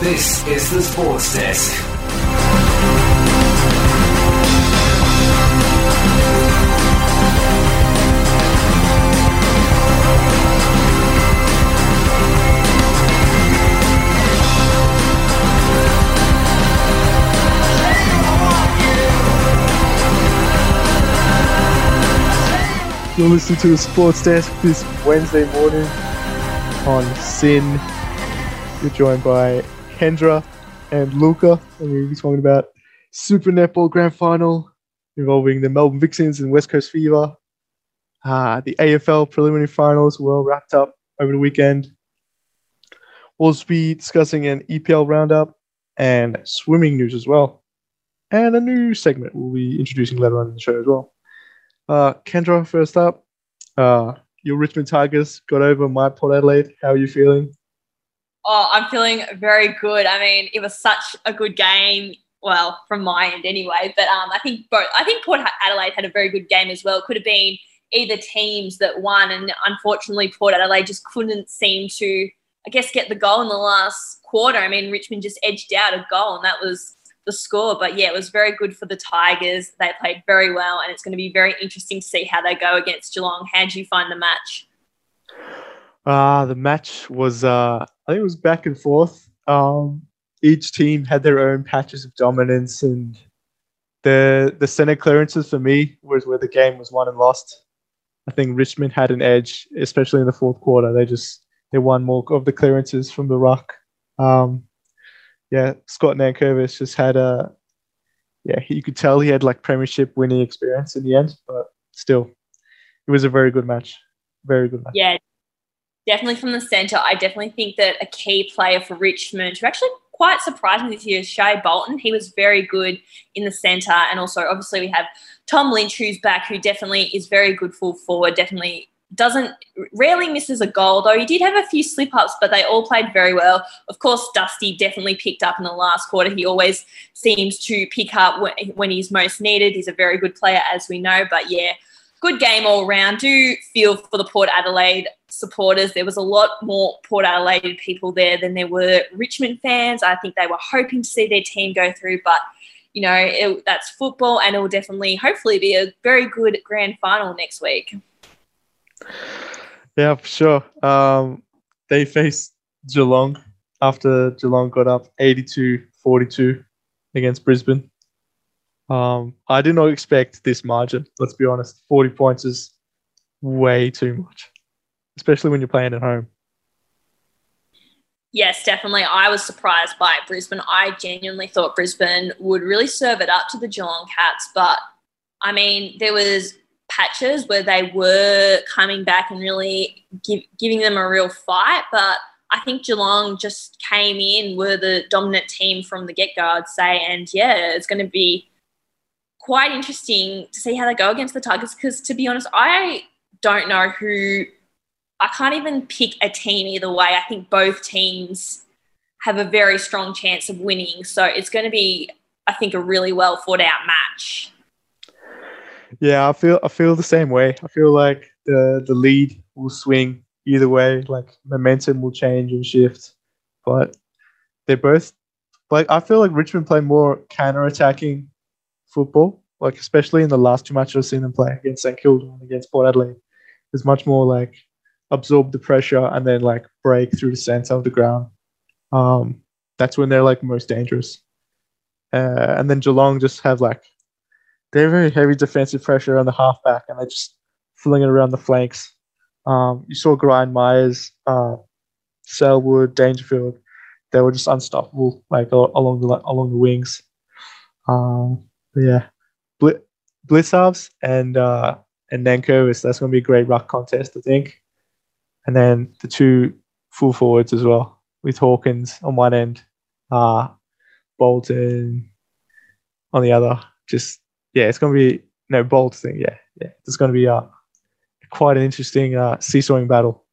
This is the Sports Desk. You're listening to the Sports Desk this Wednesday morning on SYN. You're joined by Kendra and Luca, and we'll be talking about Super Netball Grand Final involving the Melbourne Vixens and West Coast Fever. Uh, the AFL preliminary finals well wrapped up over the weekend. We'll be discussing an EPL roundup and swimming news as well. And a new segment we'll be introducing later on in the show as well. Uh, Kendra, first up, uh, your Richmond Tigers got over my Port Adelaide. How are you feeling? Oh, I'm feeling very good. I mean, it was such a good game. Well, from my end anyway. But um, I think both. I think Port Adelaide had a very good game as well. It could have been either teams that won, and unfortunately, Port Adelaide just couldn't seem to, I guess, get the goal in the last quarter. I mean, Richmond just edged out a goal, and that was the score. But yeah, it was very good for the Tigers. They played very well, and it's going to be very interesting to see how they go against Geelong. How did you find the match? Uh, the match was, uh, I think it was back and forth. Um, each team had their own patches of dominance, and the the center clearances for me was where the game was won and lost. I think Richmond had an edge, especially in the fourth quarter. They just they won more of the clearances from the ruck. Um, yeah, Scott Nankervis just had a yeah, you could tell he had like premiership winning experience in the end, but still, it was a very good match. Very good match. Yeah, definitely from the centre. I definitely think that a key player for Richmond, who actually quite surprised me this year, is Shai Bolton. He was very good in the centre, and also obviously we have Tom Lynch, who's back, who definitely is very good full forward. Definitely doesn't rarely misses a goal though he did have a few slip ups but they all played very well of course dusty definitely picked up in the last quarter he always seems to pick up when he's most needed he's a very good player as we know but yeah good game all round do feel for the port adelaide supporters there was a lot more port adelaide people there than there were richmond fans i think they were hoping to see their team go through but you know it, that's football and it will definitely hopefully be a very good grand final next week Yeah, for sure. Um, they faced Geelong after Geelong got up 82-42 against Brisbane. Um, I did not expect this margin. Let's be honest. 40 points is way too much, especially when you're playing at home. Yes, definitely. I was surprised by Brisbane. I genuinely thought Brisbane would really serve it up to the Geelong Cats, but I mean, there was patches where they were coming back and really give, giving them a real fight. But I think Geelong just came in, were the dominant team from the get go, I'd say. And yeah, it's going to be quite interesting to see how they go against the Tigers because, to be honest, I don't know who. I can't even pick a team either way. I think both teams have a very strong chance of winning. So it's going to be, I think, a really well thought out match. Yeah, I feel I feel the same way. I feel like the the lead will swing either way. Like momentum will change and shift, but they're both like I feel like Richmond play more counter attacking football. Like especially in the last two matches I've seen them play against St Kilda and against Port Adelaide, it's much more like absorb the pressure and then like break through the center of the ground. Um, that's when they're like most dangerous. Uh, and then Geelong just have like they're very heavy defensive pressure on the halfback, and they just fling it around the flanks. Um, you saw Gryan Miers, uh, Selwood, Dangerfield. They were just unstoppable, like along the along the wings. Um, yeah, Bl- Blicavs and uh, and Nankervis. That's going to be a great ruck contest, I think. And then the two full forwards as well, with Hawkins on one end, uh, Bolton on the other. Just yeah, it's going to be no Bolton thing. Yeah, yeah, it's going to be uh, quite an interesting uh, seesawing battle.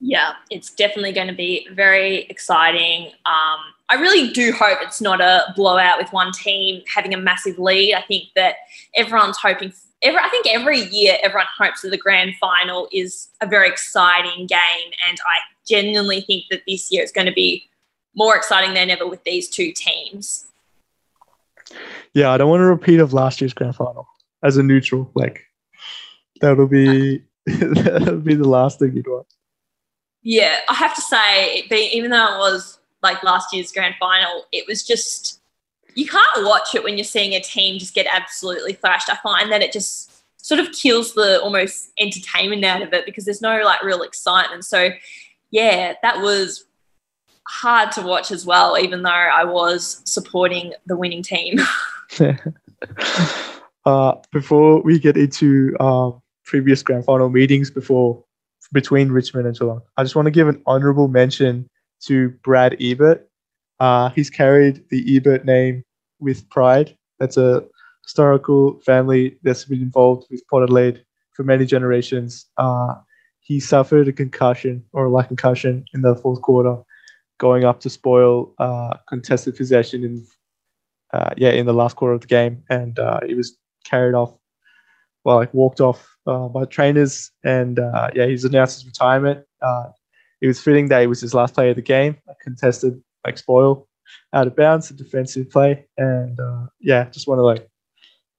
Yeah, it's definitely going to be very exciting. Um, I really do hope it's not a blowout with one team having a massive lead. I think that everyone's hoping every, I think every year everyone hopes that the grand final is a very exciting game, and I genuinely think that this year is going to be more exciting than ever with these two teams. Yeah, I don't want to repeat of last year's grand final as a neutral. Like that'll be that'll be the last thing you'd want. Yeah, I have to say, even though it was like last year's grand final, it was just you can't watch it when you're seeing a team just get absolutely thrashed. I find that it just sort of kills the almost entertainment out of it because there's no like real excitement. So yeah, that was hard to watch as well, even though I was supporting the winning team. uh, before we get into uh, previous grand final meetings before between Richmond and Geelong, I just want to give an honourable mention to Brad Ebert. Uh, he's carried the Ebert name with pride. That's a historical family that's been involved with Port Adelaide for many generations. Uh, he suffered a concussion or a light concussion in the fourth quarter, going up to spoil uh, contested possession in uh, yeah in the last quarter of the game, and uh, he was carried off, well, like walked off uh, by trainers, and yeah, he's announced his retirement. It was fitting that he was his last play of the game, a contested like spoil out of bounds, a defensive play, and yeah, just want to like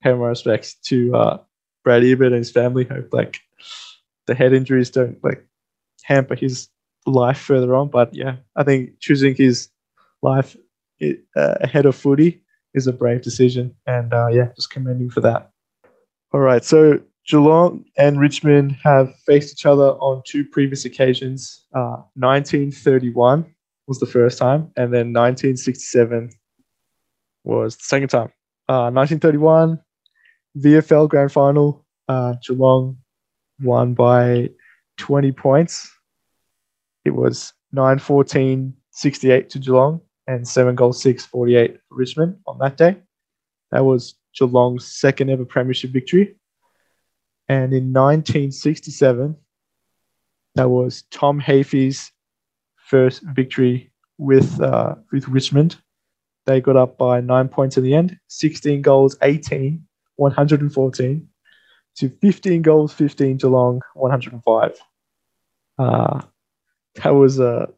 pay my respects to Brad Ebert and his family. Hope like the head injuries don't like hamper his life further on. But yeah, I think choosing his life uh, ahead of footy is a brave decision, and uh, yeah, just commend him for that. All right, so Geelong and Richmond have faced each other on two previous occasions. Uh, 1931 was the first time, and then 1967 was the second time. Uh, 1931 VFL Grand Final. Uh, Geelong won by 20 points. It was 9 14 68 to Geelong and 7 goals 6 48 for Richmond on that day. That was Geelong's second ever premiership victory. And in 1967, that was Tom Hafey's first victory with uh, with Richmond. They got up by nine points in the end, 16 goals, 18, 114 to 15 goals, 15 Geelong, 105. Uh, that was a,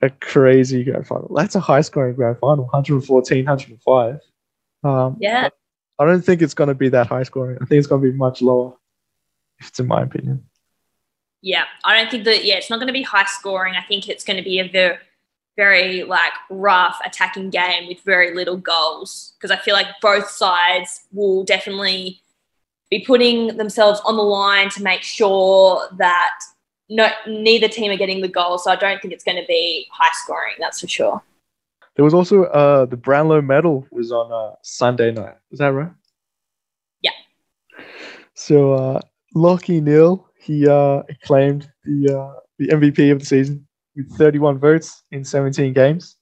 a crazy grand final. That's a high scoring grand final, 114, 105. Um, yeah. I don't think it's going to be that high scoring. I think it's going to be much lower, if it's in my opinion. Yeah, I don't think that, yeah, it's not going to be high scoring. I think it's going to be a very, very like rough attacking game with very little goals because I feel like both sides will definitely be putting themselves on the line to make sure that no, neither team are getting the goal. So I don't think it's going to be high scoring. That's for sure. There was also uh, the Brownlow Medal was on uh, Sunday night. Is that right? Yeah. So uh, Lachie Neale he uh, claimed the uh, the MVP of the season with 31 votes in 17 games.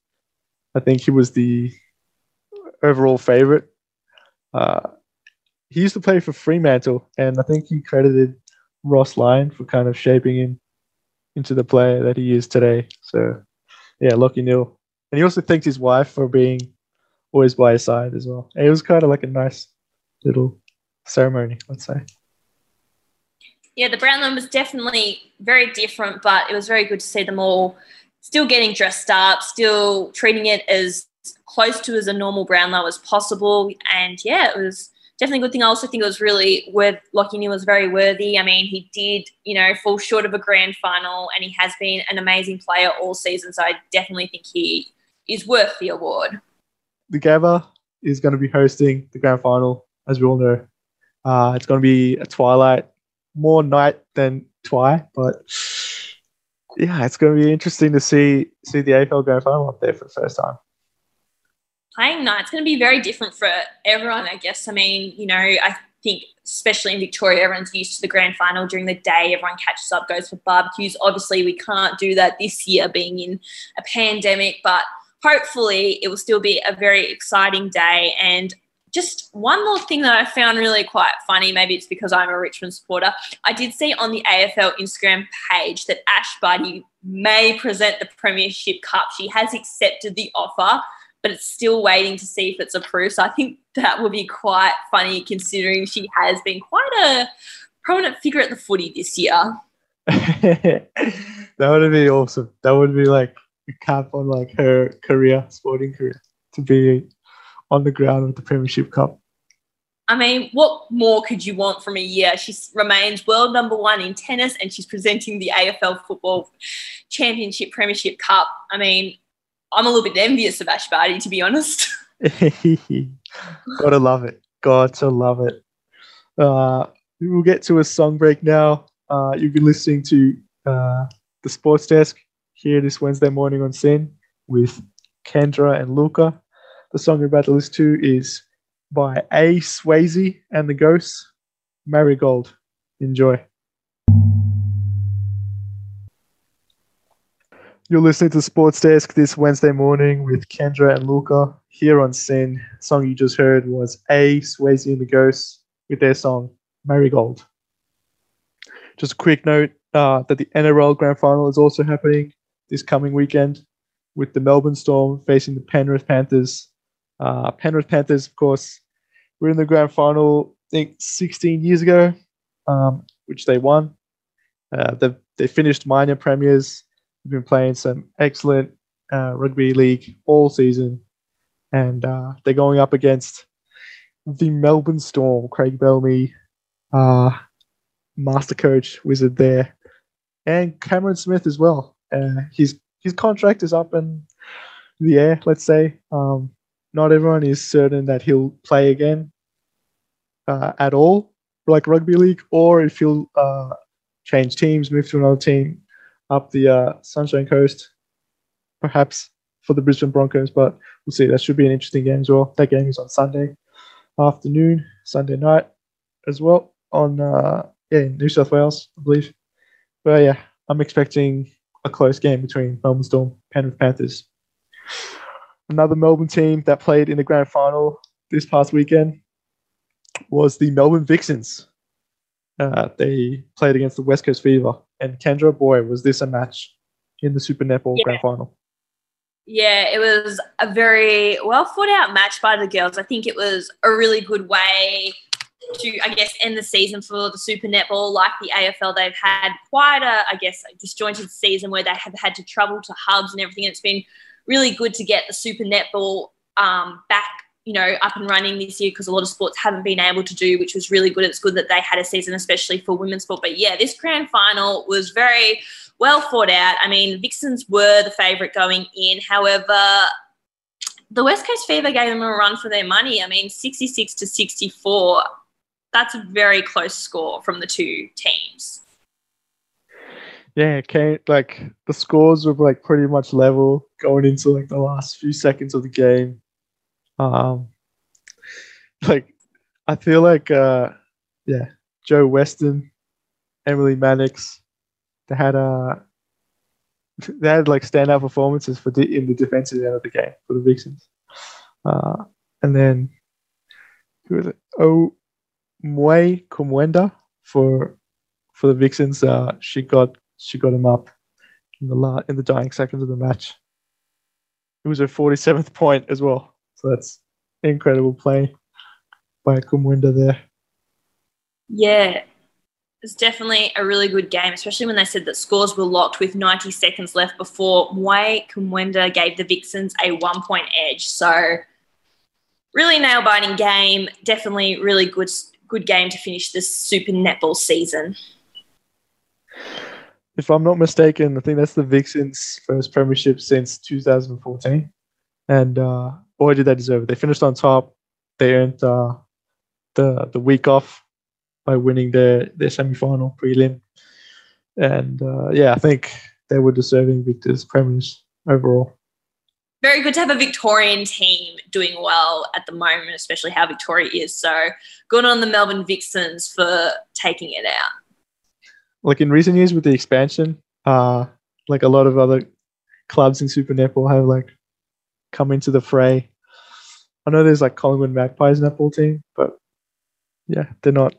I think he was the overall favorite. Uh, he used to play for Fremantle, and I think he credited Ross Lyon for kind of shaping him into the player that he is today. So, yeah, Lachie Neale. And he also thanked his wife for being always by his side as well. And it was kind of like a nice little ceremony, let's say. Yeah, the Brownlow was definitely very different, but it was very good to see them all still getting dressed up, still treating it as close to as a normal Brownlow as possible. And yeah, it was definitely a good thing. I also think it was really worth Lachie Neale was very worthy. I mean, he did, you know, fall short of a grand final and he has been an amazing player all season. So I definitely think he is worth the award. The Gabba is going to be hosting the grand final, as we all know. Uh, it's going to be a twilight, more night than twi, but yeah, it's going to be interesting to see see the AFL grand final up there for the first time playing night, it's going to be very different for everyone, I guess. I mean, you know, I think especially in Victoria, everyone's used to the grand final during the day. Everyone catches up, goes for barbecues. Obviously, we can't do that this year, being in a pandemic, but hopefully, it will still be a very exciting day. And just one more thing that I found really quite funny, maybe it's because I'm a Richmond supporter. I did see on the AFL Instagram page that Ash Barty may present the Premiership Cup. She has accepted the offer but it's still waiting to see if it's approved. So I think that would be quite funny considering she has been quite a prominent figure at the footy this year. that would be awesome. That would be like a cap on like her career, sporting career, to be on the ground with the Premiership Cup. I mean, what more could you want from a year? She remains world number one in tennis and she's presenting the AFL Football Championship Premiership Cup. I mean, I'm a little bit envious of Ash Barty, to be honest. Gotta love it. Got to love it. Uh, we'll get to a song break now. Uh, you've been listening to uh, the Sports Desk here this Wednesday morning on SYN with Kendra and Luca. The song you're about to listen to is by A. Swayze and the Ghosts, Marigold. Enjoy. You're listening to Sports Desk this Wednesday morning with Kendra and Luca here on SYN. The song you just heard was A. Swayze and the Ghosts with their song Marigold. Just a quick note uh, that the NRL Grand Final is also happening this coming weekend with the Melbourne Storm facing the Penrith Panthers. Uh, Penrith Panthers, of course, were in the Grand Final, I think, 16 years ago, um, which they won. Uh, they they finished minor premiers. They've been playing some excellent uh, rugby league all season, and uh, they're going up against the Melbourne Storm. Craig Bellamy, uh, master coach, wizard there, and Cameron Smith as well. Uh, his his contract is up in the air. Let's say um, not everyone is certain that he'll play again uh, at all, like rugby league, or if he'll uh, change teams, move to another team up the uh, Sunshine Coast, perhaps for the Brisbane Broncos. But we'll see. That should be an interesting game as well. That game is on Sunday afternoon, Sunday night as well on uh, yeah New South Wales, I believe. But yeah, I'm expecting a close game between Melbourne Storm, Penrith Panthers. Another Melbourne team that played in the grand final this past weekend was the Melbourne Vixens. Uh, they played against the West Coast Fever, and Kendra, boy, was this a match in the Super Netball Yeah. Grand Final. Yeah, it was a very well thought out match by the girls. I think it was a really good way to, I guess, end the season for the Super Netball. Like the AFL, they've had quite a, I guess, a disjointed season where they have had to travel to hubs and everything. It's been really good to get the Super Netball um, back, you know, up and running this year because a lot of sports haven't been able to do, which was really good. It's good that they had a season, especially for women's sport. But yeah, this grand final was very well thought out. I mean, Vixens were the favourite going in. However, the West Coast Fever gave them a run for their money. I mean, 66 to 64. That's a very close score from the two teams. Yeah, it came like the scores were like pretty much level going into like the last few seconds of the game. Um, like I feel like uh, yeah, Jo Weston, Emily Mannix, they had uh they had like standout performances for the, in the defensive end of the game for the Vixens. Uh, and then who was it? Oh, Mwai Kumwenda for for the Vixens. Uh, she got she got him up in the la- in the dying seconds of the match. It was her 47th point as well. So that's incredible play by Kumwenda there. Yeah, it's definitely a really good game, especially when they said that scores were locked with 90 seconds left before Mwai Kumwenda gave the Vixens a one point edge. So, really nail biting game. Definitely really good, good game to finish this Super Netball season. If I'm not mistaken, I think that's the Vixens' first premiership since 2014. And uh, boy, did they deserve it. They finished on top. They earned uh, the the week off by winning their, their semi final prelim. And uh, yeah, I think they were deserving victors, premiers overall. Very good to have a Victorian team doing well at the moment, especially how Victoria is. So, good on the Melbourne Vixens for taking it out. Like in recent years with the expansion, uh, like a lot of other clubs in Super Netball have like come into the fray. I know there's like Collingwood Magpies netball team, but yeah, they're not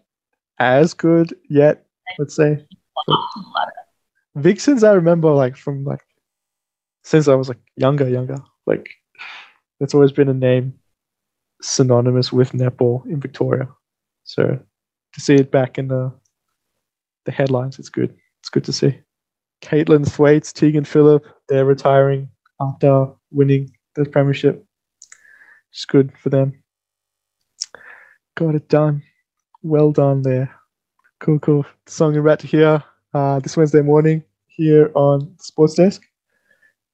as good yet. Let's say Vixens. I remember like from like since I was like younger, younger. Like that's always been a name synonymous with netball in Victoria. So to see it back in the the headlines, it's good. It's good to see. Caitlin Thwaites, Tegan Philip, they're retiring after winning the premiership. It's good for them. Got it done. Well done there. Cool, cool. The song you're about to hear uh, this Wednesday morning here on Sports Desk.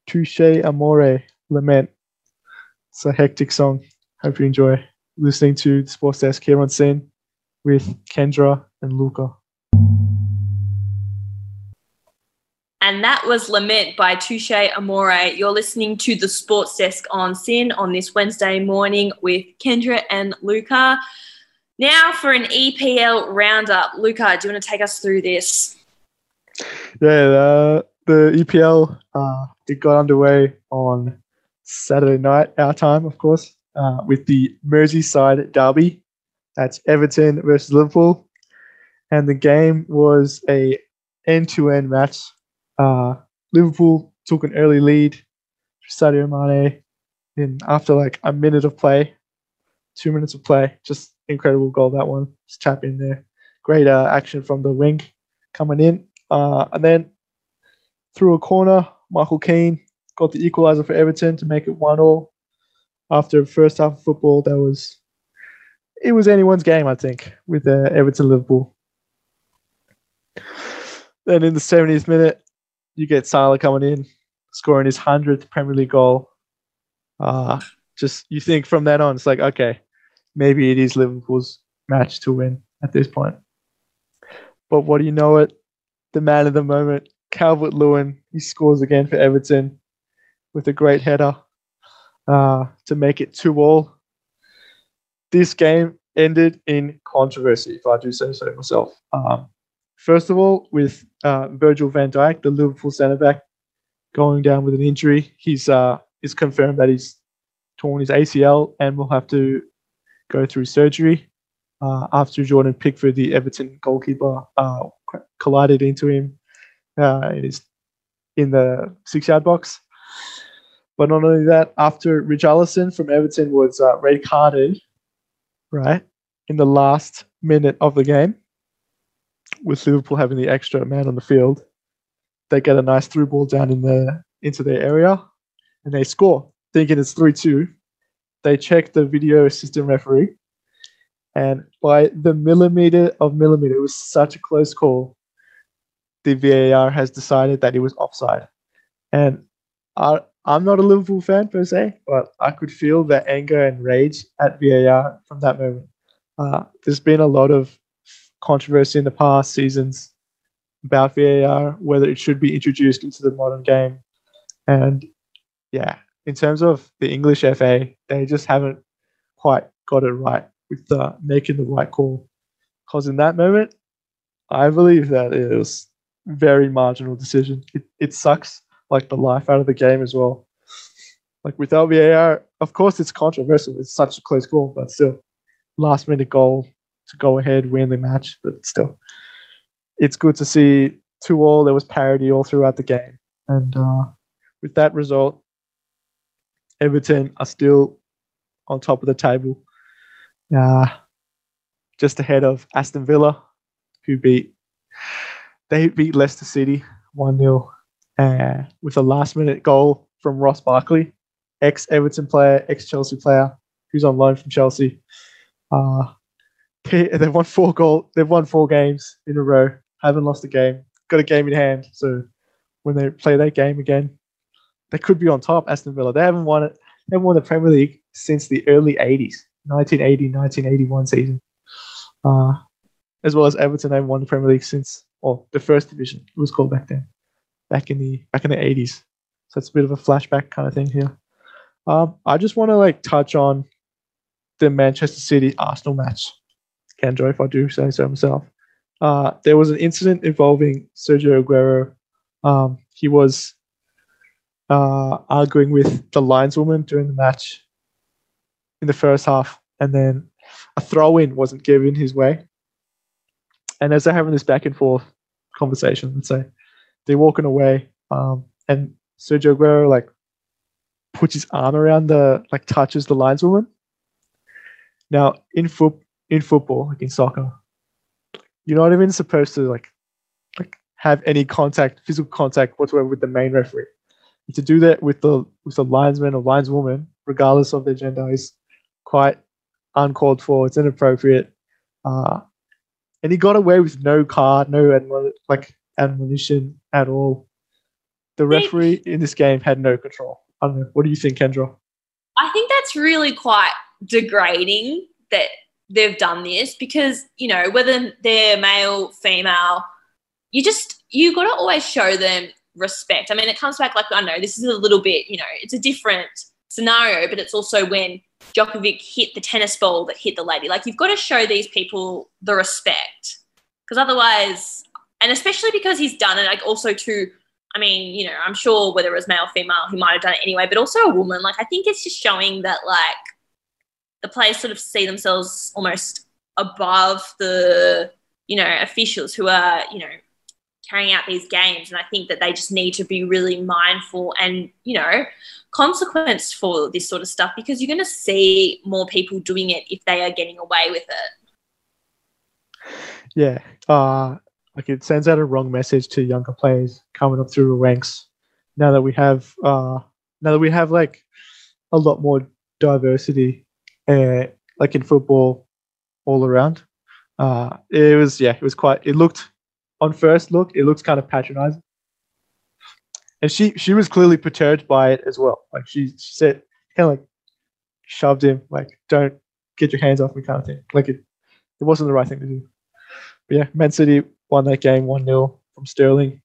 Touche Amore, Lament. It's a hectic song. Hope you enjoy listening to Sports Desk here on SYN with Kendra and Luca. And that was Lament by Touche Amore. You're listening to the Sports Desk on SYN on this Wednesday morning with Kendra and Luca. Now for an EPL roundup. Luca, do you want to take us through this? Yeah, uh, the EPL uh, it got underway on Saturday night, our time, of course, uh, with the Merseyside derby. That's Everton versus Liverpool, and the game was a end-to-end match uh, Liverpool took an early lead Sadio Mane in after like a minute of play, two minutes of play. Just incredible goal that one. Just tap in there. Great uh, action from the wing coming in, uh, and then through a corner, Michael Keane got the equaliser for Everton to make it one all. After first half of football, that was it was anyone's game, I think, with uh, Everton Liverpool. Then in the 70th minute, you get Salah coming in, scoring his hundredth Premier League goal. Uh, just you think from then on, it's like okay, maybe it is Liverpool's match to win at this point. But what do you know it? The man of the moment, Calvert Lewin, he scores again for Everton with a great header uh, to make it two all. This game ended in controversy, if I do say so myself. Um, First of all, with uh, Virgil van Dijk, the Liverpool centre back, going down with an injury, he's uh, is confirmed that he's torn his ACL and will have to go through surgery uh, after Jordan Pickford, the Everton goalkeeper, uh, collided into him uh, in, the six-yard box. But not only that, after Richarlison from Everton was uh, red carded, right, in the last minute of the game, with Liverpool having the extra man on the field, they get a nice through ball down in the into their area, and they score, thinking it's three two. They check the video assistant referee, and by the millimeter of millimeter, it was such a close call. The VAR has decided that it was offside, and I, I'm not a Liverpool fan per se, but I could feel the anger and rage at VAR from that moment. Uh, there's been a lot of controversy in the past seasons about VAR, whether it should be introduced into the modern game. And yeah, in terms of the English FA, they just haven't quite got it right with uh, making the right call. Because in that moment, I believe that it was very marginal decision. It, it sucks like the life out of the game as well. Like without VAR, of course it's controversial. It's such a close call, but still, last minute goal to go ahead, win the match. But still, it's good to see two all. There was parity all throughout the game, and uh, with that result, Everton are still on top of the table, uh, just ahead of Aston Villa, who beat they beat Leicester City one 0 uh, with a last minute goal from Ross Barkley, ex Everton player, ex Chelsea player, who's on loan from Chelsea. Uh, they've won four goal. They've won four games in a row. Haven't lost a game. Got a game in hand. So when they play that game again, they could be on top. Aston Villa. They haven't won it. They haven't won the Premier League since the early '80s, 1980, 1981 season. Uh, as well as Everton, they won the Premier League since, well, the first division. It was called back then, back in the back in the '80s. So it's a bit of a flashback kind of thing here. Um, I just want to like touch on the Manchester City Arsenal match. Kendra, if I do say so myself. Uh, there was an incident involving Sergio Aguero. Um, he was uh, arguing with the lineswoman during the match in the first half, and then a throw in wasn't given his way. And as they're having this back and forth conversation, let's say they're walking away, um, and Sergio Aguero like puts his arm around the like touches the lineswoman. Now in foot in football, like in soccer, you're not even supposed to like like have any contact, physical contact whatsoever with the main referee. And to do that with the with the linesman or lineswoman, regardless of their gender, is quite uncalled for. It's inappropriate. Uh, and he got away with no card, no admon- like admonition at all. The referee in this game had no control. I don't know. What do you think, Kendra? I think that's really quite degrading that they've done this because, you know, whether they're male, female, you just, you got to always show them respect. I mean, it comes back like, I know this is a little bit, you know, it's a different scenario, but it's also when Djokovic hit the tennis ball that hit the lady. Like, you've got to show these people the respect because otherwise, and especially because he's done it, like, also to, I mean, you know, I'm sure whether it was male or female, he might have done it anyway, but also a woman. Like, I think it's just showing that, like, the players sort of see themselves almost above the, you know, officials who are, you know, carrying out these games. And I think that they just need to be really mindful and, you know, consequence for this sort of stuff because you're going to see more people doing it if they are getting away with it. Yeah. Uh, like it sends out a wrong message to younger players coming up through the ranks. Now that we have, uh, now that we have like a lot more diversity, uh, like in football, all around. Uh, it was yeah, it was quite. It looked on first look, it looks kind of patronizing. And she she was clearly perturbed by it as well. Like she, she said, kind of like shoved him, like don't get your hands off me, kind of thing. Like it, it wasn't the right thing to do. But yeah, Man City won that game one 0 from Sterling.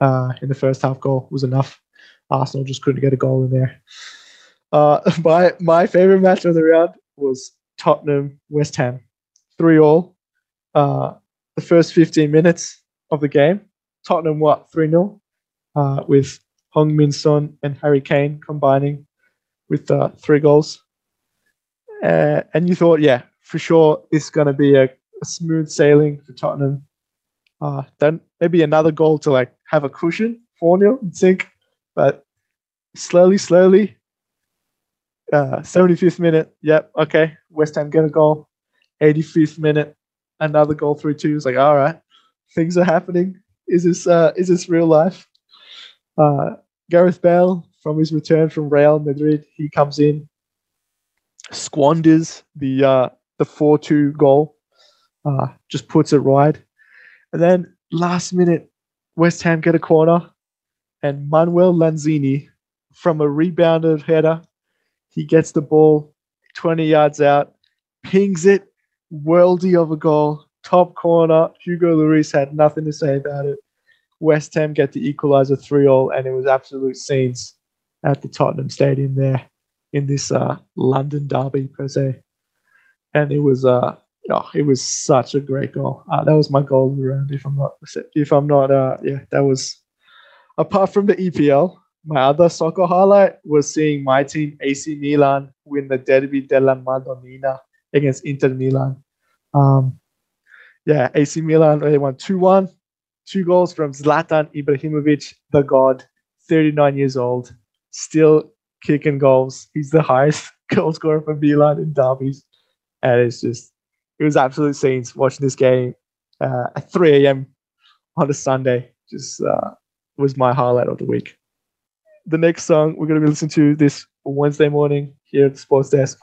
Uh, in the first half, goal was enough. Arsenal just couldn't get a goal in there. Uh, my my favorite match of the round was Tottenham West Ham, three all. Uh, the first 15 minutes, of the game. Tottenham what 3 0 uh, with Heung-min Son and Harry Kane combining with uh, three goals. Uh, and you thought, yeah, for sure, it's going to be a, a, smooth sailing for Tottenham. Uh, then maybe another goal to like have a cushion, 4 0, you think. But slowly, slowly, uh, 75th minute, yep, okay, West Ham get a goal. 85th minute, another goal through two. It's like, all right, things are happening. Is this uh, is this real life? Uh, Gareth Bale, from his return from Real Madrid, he comes in, squanders the uh, the four two goal, uh, just puts it wide, and then last minute, West Ham get a corner, and Manuel Lanzini, from a rebounded header, he gets the ball twenty yards out, pings it, worldy of a goal, top corner. Hugo Lloris had nothing to say about it. West Ham get the equaliser 3 all, and it was absolute scenes at the Tottenham Stadium there in this uh, London derby, per se. And it was uh, oh, it was such a great goal. Uh, that was my goal of the round, if I'm not, if I'm not, uh, yeah, that was. Apart from the EPL, my other soccer highlight was seeing my team AC Milan win the Derby della Madonnina against Inter Milan. Um, yeah, AC Milan, they won 2 1. Two goals from Zlatan Ibrahimovic, the god, 39 years old, still kicking goals. He's the highest goal scorer for Milan in derbies. And it's just, it was absolute scenes watching this game uh, at 3 a.m. on a Sunday. Just uh, was my highlight of the week. The next song we're going to be listening to this Wednesday morning here at the Sports Desk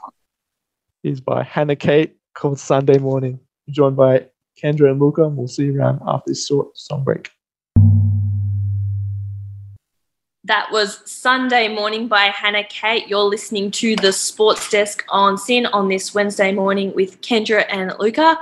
is by Hannah Kate called Sunday Morning, joined by Kendra and Luca, and we'll see you around after this short song break. That was Sunday Morning by Hannah Kate. You're listening to the Sports Desk on SYN on this Wednesday morning with Kendra and Luca.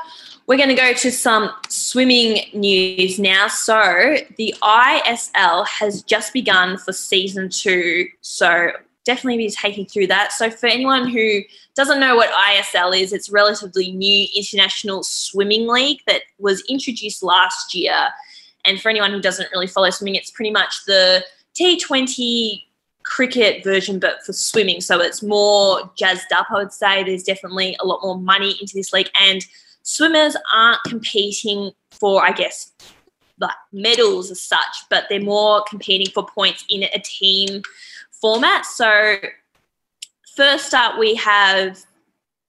We're going to go to some swimming news now. So, the ISL has just begun for season two. So, definitely be taking through that. So, for anyone who doesn't know what ISL is, it's relatively new international swimming league that was introduced last year. And for anyone who doesn't really follow swimming, it's pretty much the T20 cricket version, but for swimming. So it's more jazzed up, I would say. There's definitely a lot more money into this league, and swimmers aren't competing for, I guess, like medals as such, but they're more competing for points in a team format. So first up, we have,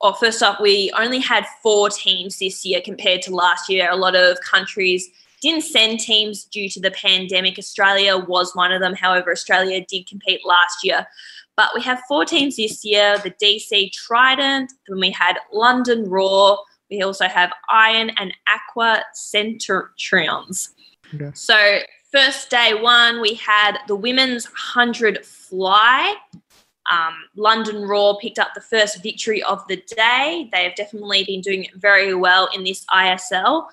or first up, we only had four teams this year compared to last year. A lot of countries didn't send teams due to the pandemic. Australia was one of them. However, Australia did compete last year. But we have four teams this year the DC Trident, then we had London Roar, we also have Iron and Aqua Centurions. Okay. So, first day one, we had the women's 100 fly. Um, London Roar picked up the first victory of the day. They have definitely been doing very well in this ISL.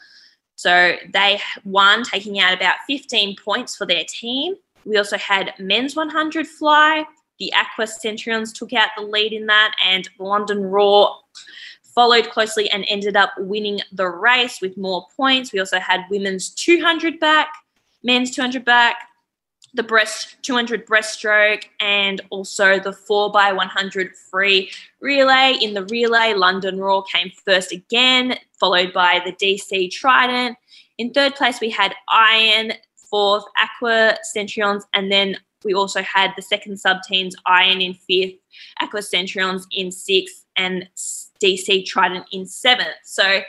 So they won, taking out about 15 points for their team. We also had men's 100 fly. The Aqua Centurions took out the lead in that, and London Roar followed closely and ended up winning the race with more points. We also had women's 200 back, men's 200 back, the breast 200 breaststroke, and also the 4x100 free relay. In the relay, London Roar came first again, followed by the DC Trident. In third place, we had Iron, fourth, Aqua Centurions, and then we also had the second sub teams, Iron in fifth, Aqua Centurions in sixth, and DC Trident in seventh. So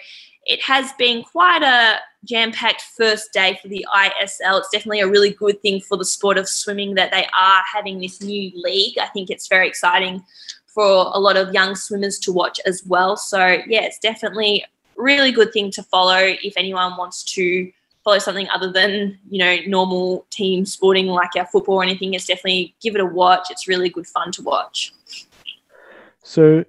it has been quite a jam packed first day for the ISL. It's definitely a really good thing for the sport of swimming that they are having this new league. I think it's very exciting for a lot of young swimmers to watch as well. So, yeah, it's definitely really good thing to follow if anyone wants to follow something other than, you know, normal team sporting like our football or anything. It's definitely give it a watch. It's really good fun to watch. So,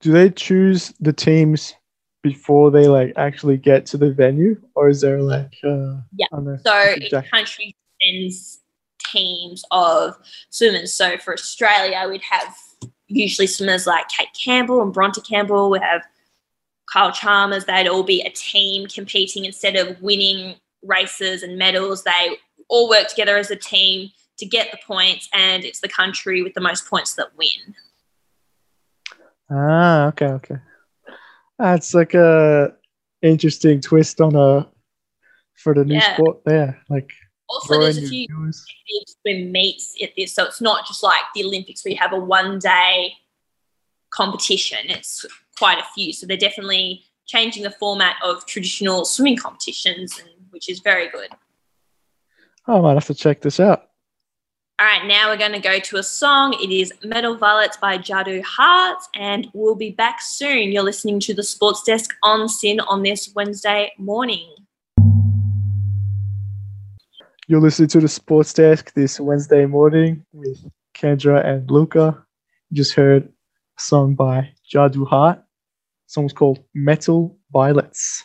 do they choose the teams before they like actually get to the venue, or is there like uh, Yeah. Know, So each country sends teams of swimmers. So for Australia, we'd have usually swimmers like Kate Campbell and Bronte Campbell. We have Kyle Chalmers. They'd all be a team competing instead of winning races and medals. They all work together as a team to get the points, and it's the country with the most points that win. Ah, okay, okay. That's like a interesting twist on a for the new Yeah. sport there. Like Also, there's a few viewers. meets at this. So it's not just like the Olympics where you have a one day competition. It's quite a few. So they're definitely changing the format of traditional swimming competitions, and, which is very good. Oh, I might have to check this out. All right, now we're going to go to a song. It is Metal Violets by Jadu Hearts, and we'll be back soon. You're listening to the Sports Desk on SYN on this Wednesday morning. You're listening to the Sports Desk this Wednesday morning with Kendra and Luca. You just heard a song by Jadu Heart. The song's called Metal Violets.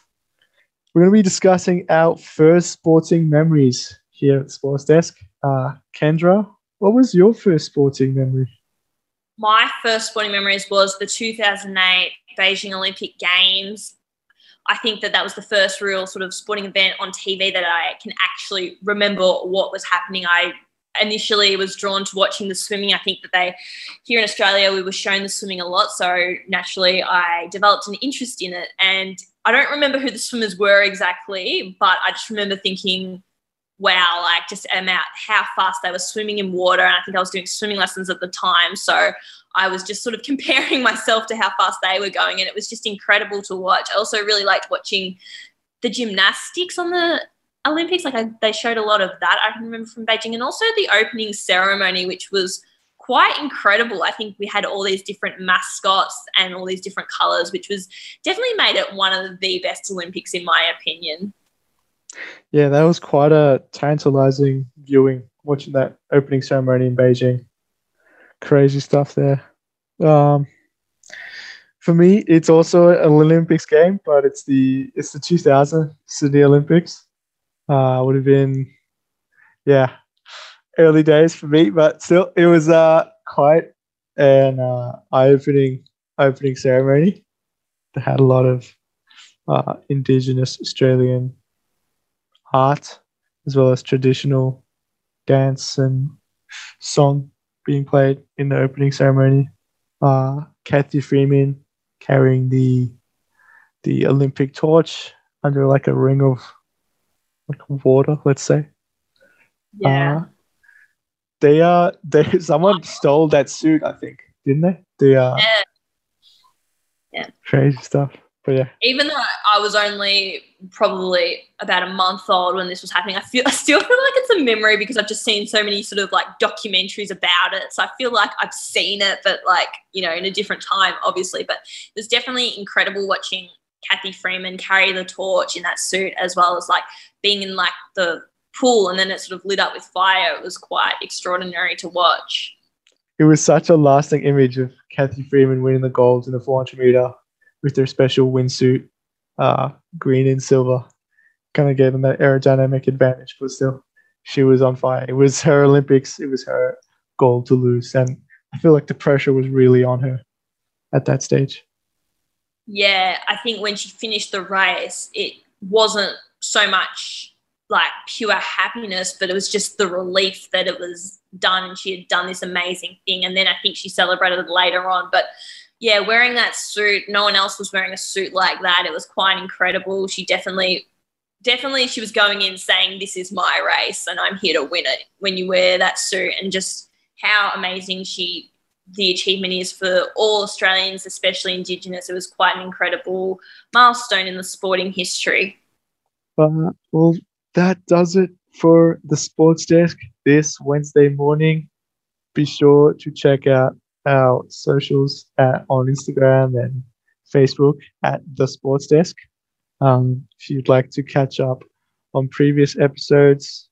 We're going to be discussing our first sporting memories here at Sports Desk. Uh, Kendra, what was your first sporting memory? my first sporting memories was the 2008 Beijing Olympic Games. I think that that was the first real sort of sporting event on TV that I can actually remember what was happening. I initially was drawn to watching the swimming. I think that they, here in Australia, we were shown the swimming a lot. So naturally, I developed an interest in it. And I don't remember who the swimmers were exactly, but I just remember thinking, wow, like just about how fast they were swimming in water. And I think I was doing swimming lessons at the time. So I was just sort of comparing myself to how fast they were going. And it was just incredible to watch. I also really liked watching the gymnastics on the Olympics. Like I, they showed a lot of that, I can remember from Beijing. And also the opening ceremony, which was quite incredible. I think we had all these different mascots and all these different colors, which was definitely made it one of the best Olympics, in my opinion. Yeah, that was quite a tantalizing viewing watching that opening ceremony in Beijing. Crazy stuff there. Um, for me, it's also an Olympics game, but it's the it's the 2000 Sydney Olympics. Uh, would have been, yeah, early days for me, but still, it was uh quite an uh, eye-opening opening ceremony. They had a lot of uh, Indigenous Australian art as well as traditional dance and song being played in the opening ceremony. Uh, Cathy Freeman carrying the the Olympic torch under like a ring of like water, let's say. Yeah. Uh, they uh they someone stole that suit, I think, didn't they? the uh, Yeah. crazy stuff. But yeah, even though I was only probably about a month old when this was happening, I feel I still feel like it's a memory because I've just seen so many sort of like documentaries about it. So I feel like I've seen it, but like you know, in a different time, obviously. But it was definitely incredible watching Cathy Freeman carry the torch in that suit, as well as like being in like the pool and then it sort of lit up with fire. It was quite extraordinary to watch. it was such a lasting image of Cathy Freeman winning the gold in the 400 meter with their special windsuit, uh, green and silver. Kind of gave them that aerodynamic advantage, but still, she was on fire. It was her Olympics. It was her gold to lose, and I feel like the pressure was really on her at that stage. yeah, I think when she finished the race, it wasn't so much like pure happiness, but it was just the relief that it was done and she had done this amazing thing. And then I think she celebrated later on. But yeah, wearing that suit, no one else was wearing a suit like that. It was quite incredible. She definitely, definitely, she was going in saying, This is my race and I'm here to win it when you wear that suit and just how amazing she the achievement is for all Australians, especially Indigenous. It was quite an incredible milestone in the sporting history. But well, that does it for the sports desk this Wednesday morning. Be sure to check out our socials at, on Instagram and Facebook at the sports desk. Um, if you'd like to catch up on previous episodes,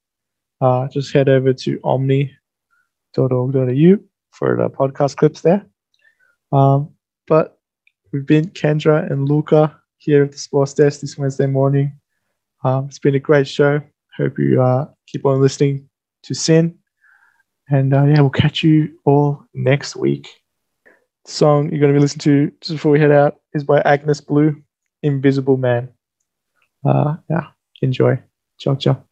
uh, just head over to omni.org.au for the podcast clips there. Um, but we've been Kendra and Luca here at the sports desk this Wednesday morning. Um, it's been a great show. Hope you uh, keep on listening to SYN. And uh, yeah, we'll catch you all next week. The song you're going to be listening to just before we head out is by Agnes Blue, Invisible Man. Uh, yeah, enjoy. Ciao, ciao.